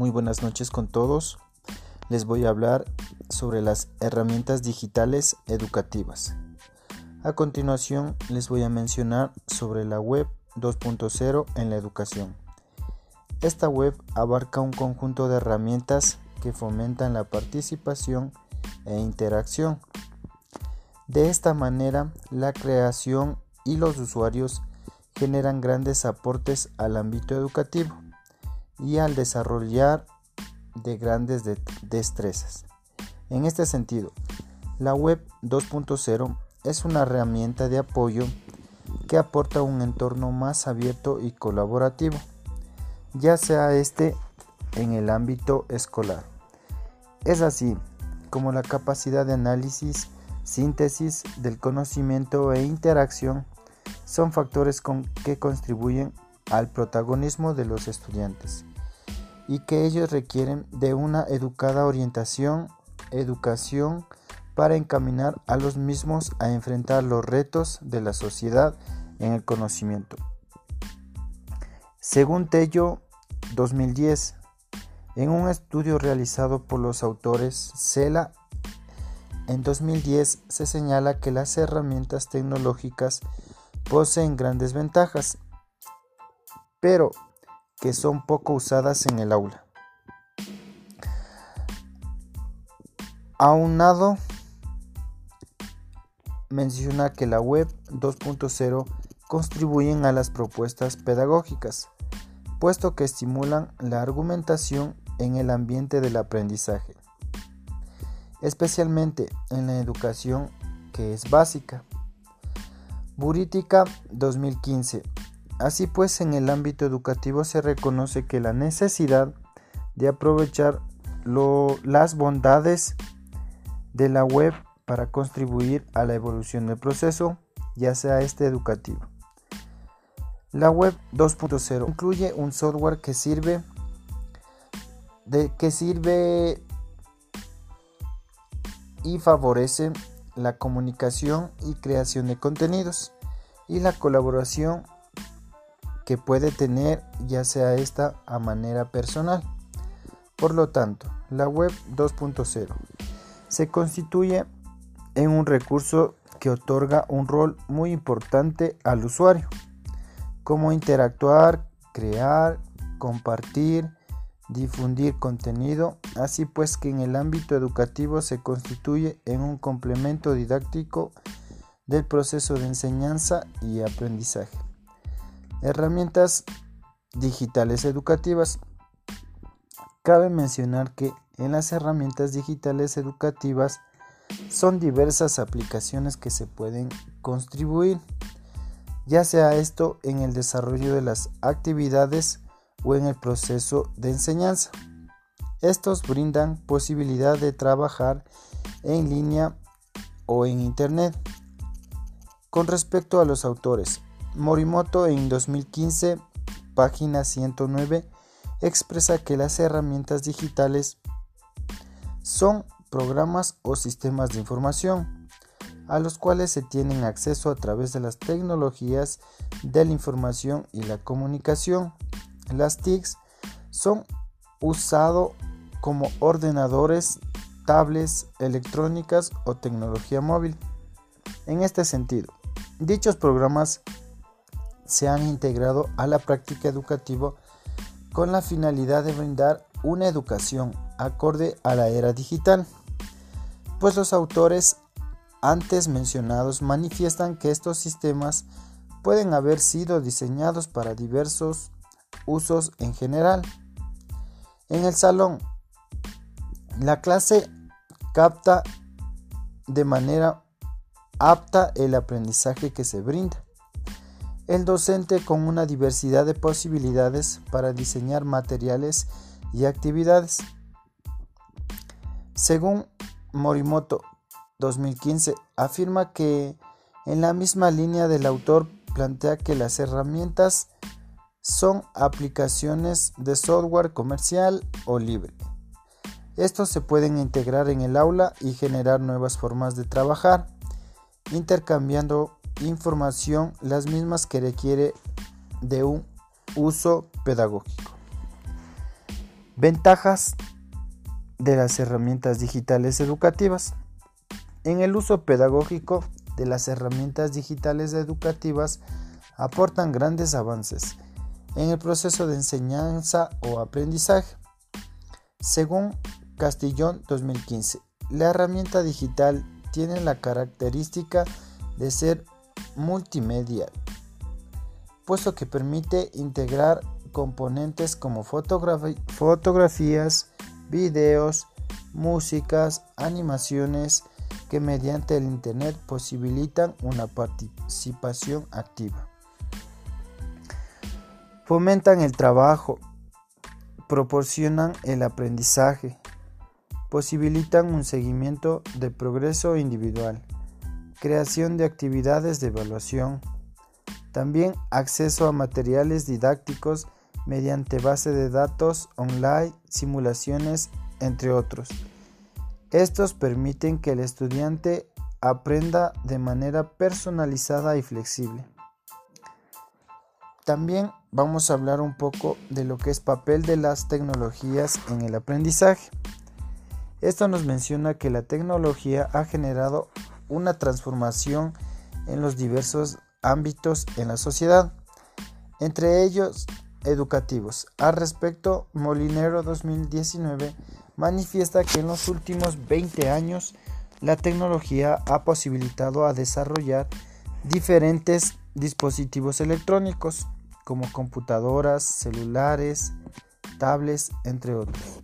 Muy buenas noches con todos. Les voy a hablar sobre las herramientas digitales educativas. A continuación les voy a mencionar sobre la web 2.0 en la educación. Esta web abarca un conjunto de herramientas que fomentan la participación e interacción. De esta manera, la creación y los usuarios generan grandes aportes al ámbito educativo y al desarrollar de grandes destrezas. En este sentido, la web 2.0 es una herramienta de apoyo que aporta un entorno más abierto y colaborativo, ya sea este en el ámbito escolar. Es así como la capacidad de análisis, síntesis del conocimiento e interacción son factores que contribuyen al protagonismo de los estudiantes y que ellos requieren de una educada orientación, educación para encaminar a los mismos a enfrentar los retos de la sociedad en el conocimiento. Según Tello 2010, en un estudio realizado por los autores Cela, en 2010 se señala que las herramientas tecnológicas poseen grandes ventajas, pero que son poco usadas en el aula. Aunado, menciona que la web 2.0 contribuyen a las propuestas pedagógicas, puesto que estimulan la argumentación en el ambiente del aprendizaje, especialmente en la educación que es básica. Burítica 2015. Así pues, en el ámbito educativo se reconoce que la necesidad de aprovechar las bondades de la web para contribuir a la evolución del proceso, ya sea este educativo. La web 2.0 incluye un software que sirve que sirve y favorece la comunicación y creación de contenidos y la colaboración que puede tener ya sea esta a manera personal. Por lo tanto, la web 2.0 se constituye en un recurso que otorga un rol muy importante al usuario, como interactuar, crear, compartir, difundir contenido, así pues que en el ámbito educativo se constituye en un complemento didáctico del proceso de enseñanza y aprendizaje. Herramientas digitales educativas. Cabe mencionar que en las herramientas digitales educativas son diversas aplicaciones que se pueden contribuir, ya sea esto en el desarrollo de las actividades o en el proceso de enseñanza. Estos brindan posibilidad de trabajar en línea o en Internet. Con respecto a los autores, Morimoto en 2015, página 109, expresa que las herramientas digitales son programas o sistemas de información a los cuales se tienen acceso a través de las tecnologías de la información y la comunicación las TICs son usados como ordenadores, tablets electrónicas o tecnología móvil. En este sentido, dichos programas se han integrado a la práctica educativa con la finalidad de brindar una educación acorde a la era digital, pues los autores antes mencionados manifiestan que estos sistemas pueden haber sido diseñados para diversos usos en general. En el salón, la clase capta de manera apta el aprendizaje que se brinda. El docente con una diversidad de posibilidades para diseñar materiales y actividades. Según Morimoto 2015, afirma que en la misma línea del autor plantea que las herramientas son aplicaciones de software comercial o libre. Estos se pueden integrar en el aula y generar nuevas formas de trabajar, intercambiando información las mismas que requiere de un uso pedagógico. Ventajas de las herramientas digitales educativas. En el uso pedagógico de las herramientas digitales educativas aportan grandes avances en el proceso de enseñanza o aprendizaje. Según Castillón 2015, la herramienta digital tiene la característica de ser multimedia, puesto que permite integrar componentes como fotografías, videos, músicas, animaciones que mediante el Internet posibilitan una participación activa. Fomentan el trabajo, proporcionan el aprendizaje, posibilitan un seguimiento de progreso individual, creación de actividades de evaluación, también acceso a materiales didácticos mediante base de datos online, simulaciones, entre otros. Estos permiten que el estudiante aprenda de manera personalizada y flexible. También vamos a hablar un poco de lo que es papel de las tecnologías en el aprendizaje. Esto nos menciona que la tecnología ha generado una transformación en los diversos ámbitos en la sociedad, entre ellos educativos. Al respecto, Molinero 2019 manifiesta que en los últimos 20 años la tecnología ha posibilitado a desarrollar diferentes dispositivos electrónicos como computadoras, celulares, tablets, entre otros.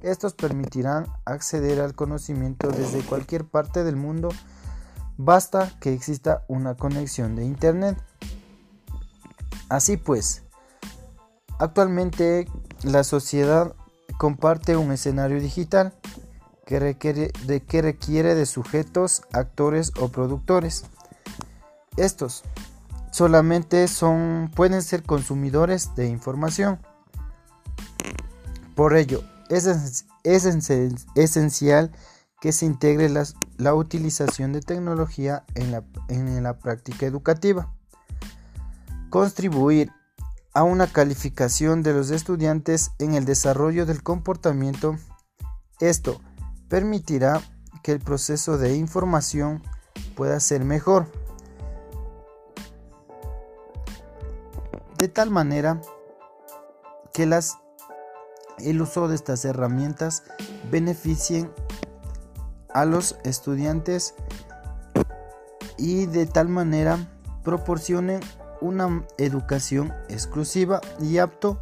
Estos permitirán acceder al conocimiento desde cualquier parte del mundo, basta que exista una conexión de Internet. Así pues, Actualmente la sociedad comparte un escenario digital que requiere de, que requiere de sujetos, actores o productores. Estos solamente son, pueden ser consumidores de información. Por ello, es, esencial que se integre la utilización de tecnología en la, en la práctica educativa. Contribuir a una calificación de los estudiantes en el desarrollo del comportamiento. Esto permitirá que el proceso de información pueda ser mejor. De tal manera que las, el uso de estas herramientas beneficien a los estudiantes y de tal manera proporcionen una educación exclusiva y apto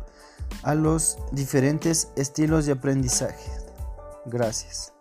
a los diferentes estilos de aprendizaje. Gracias.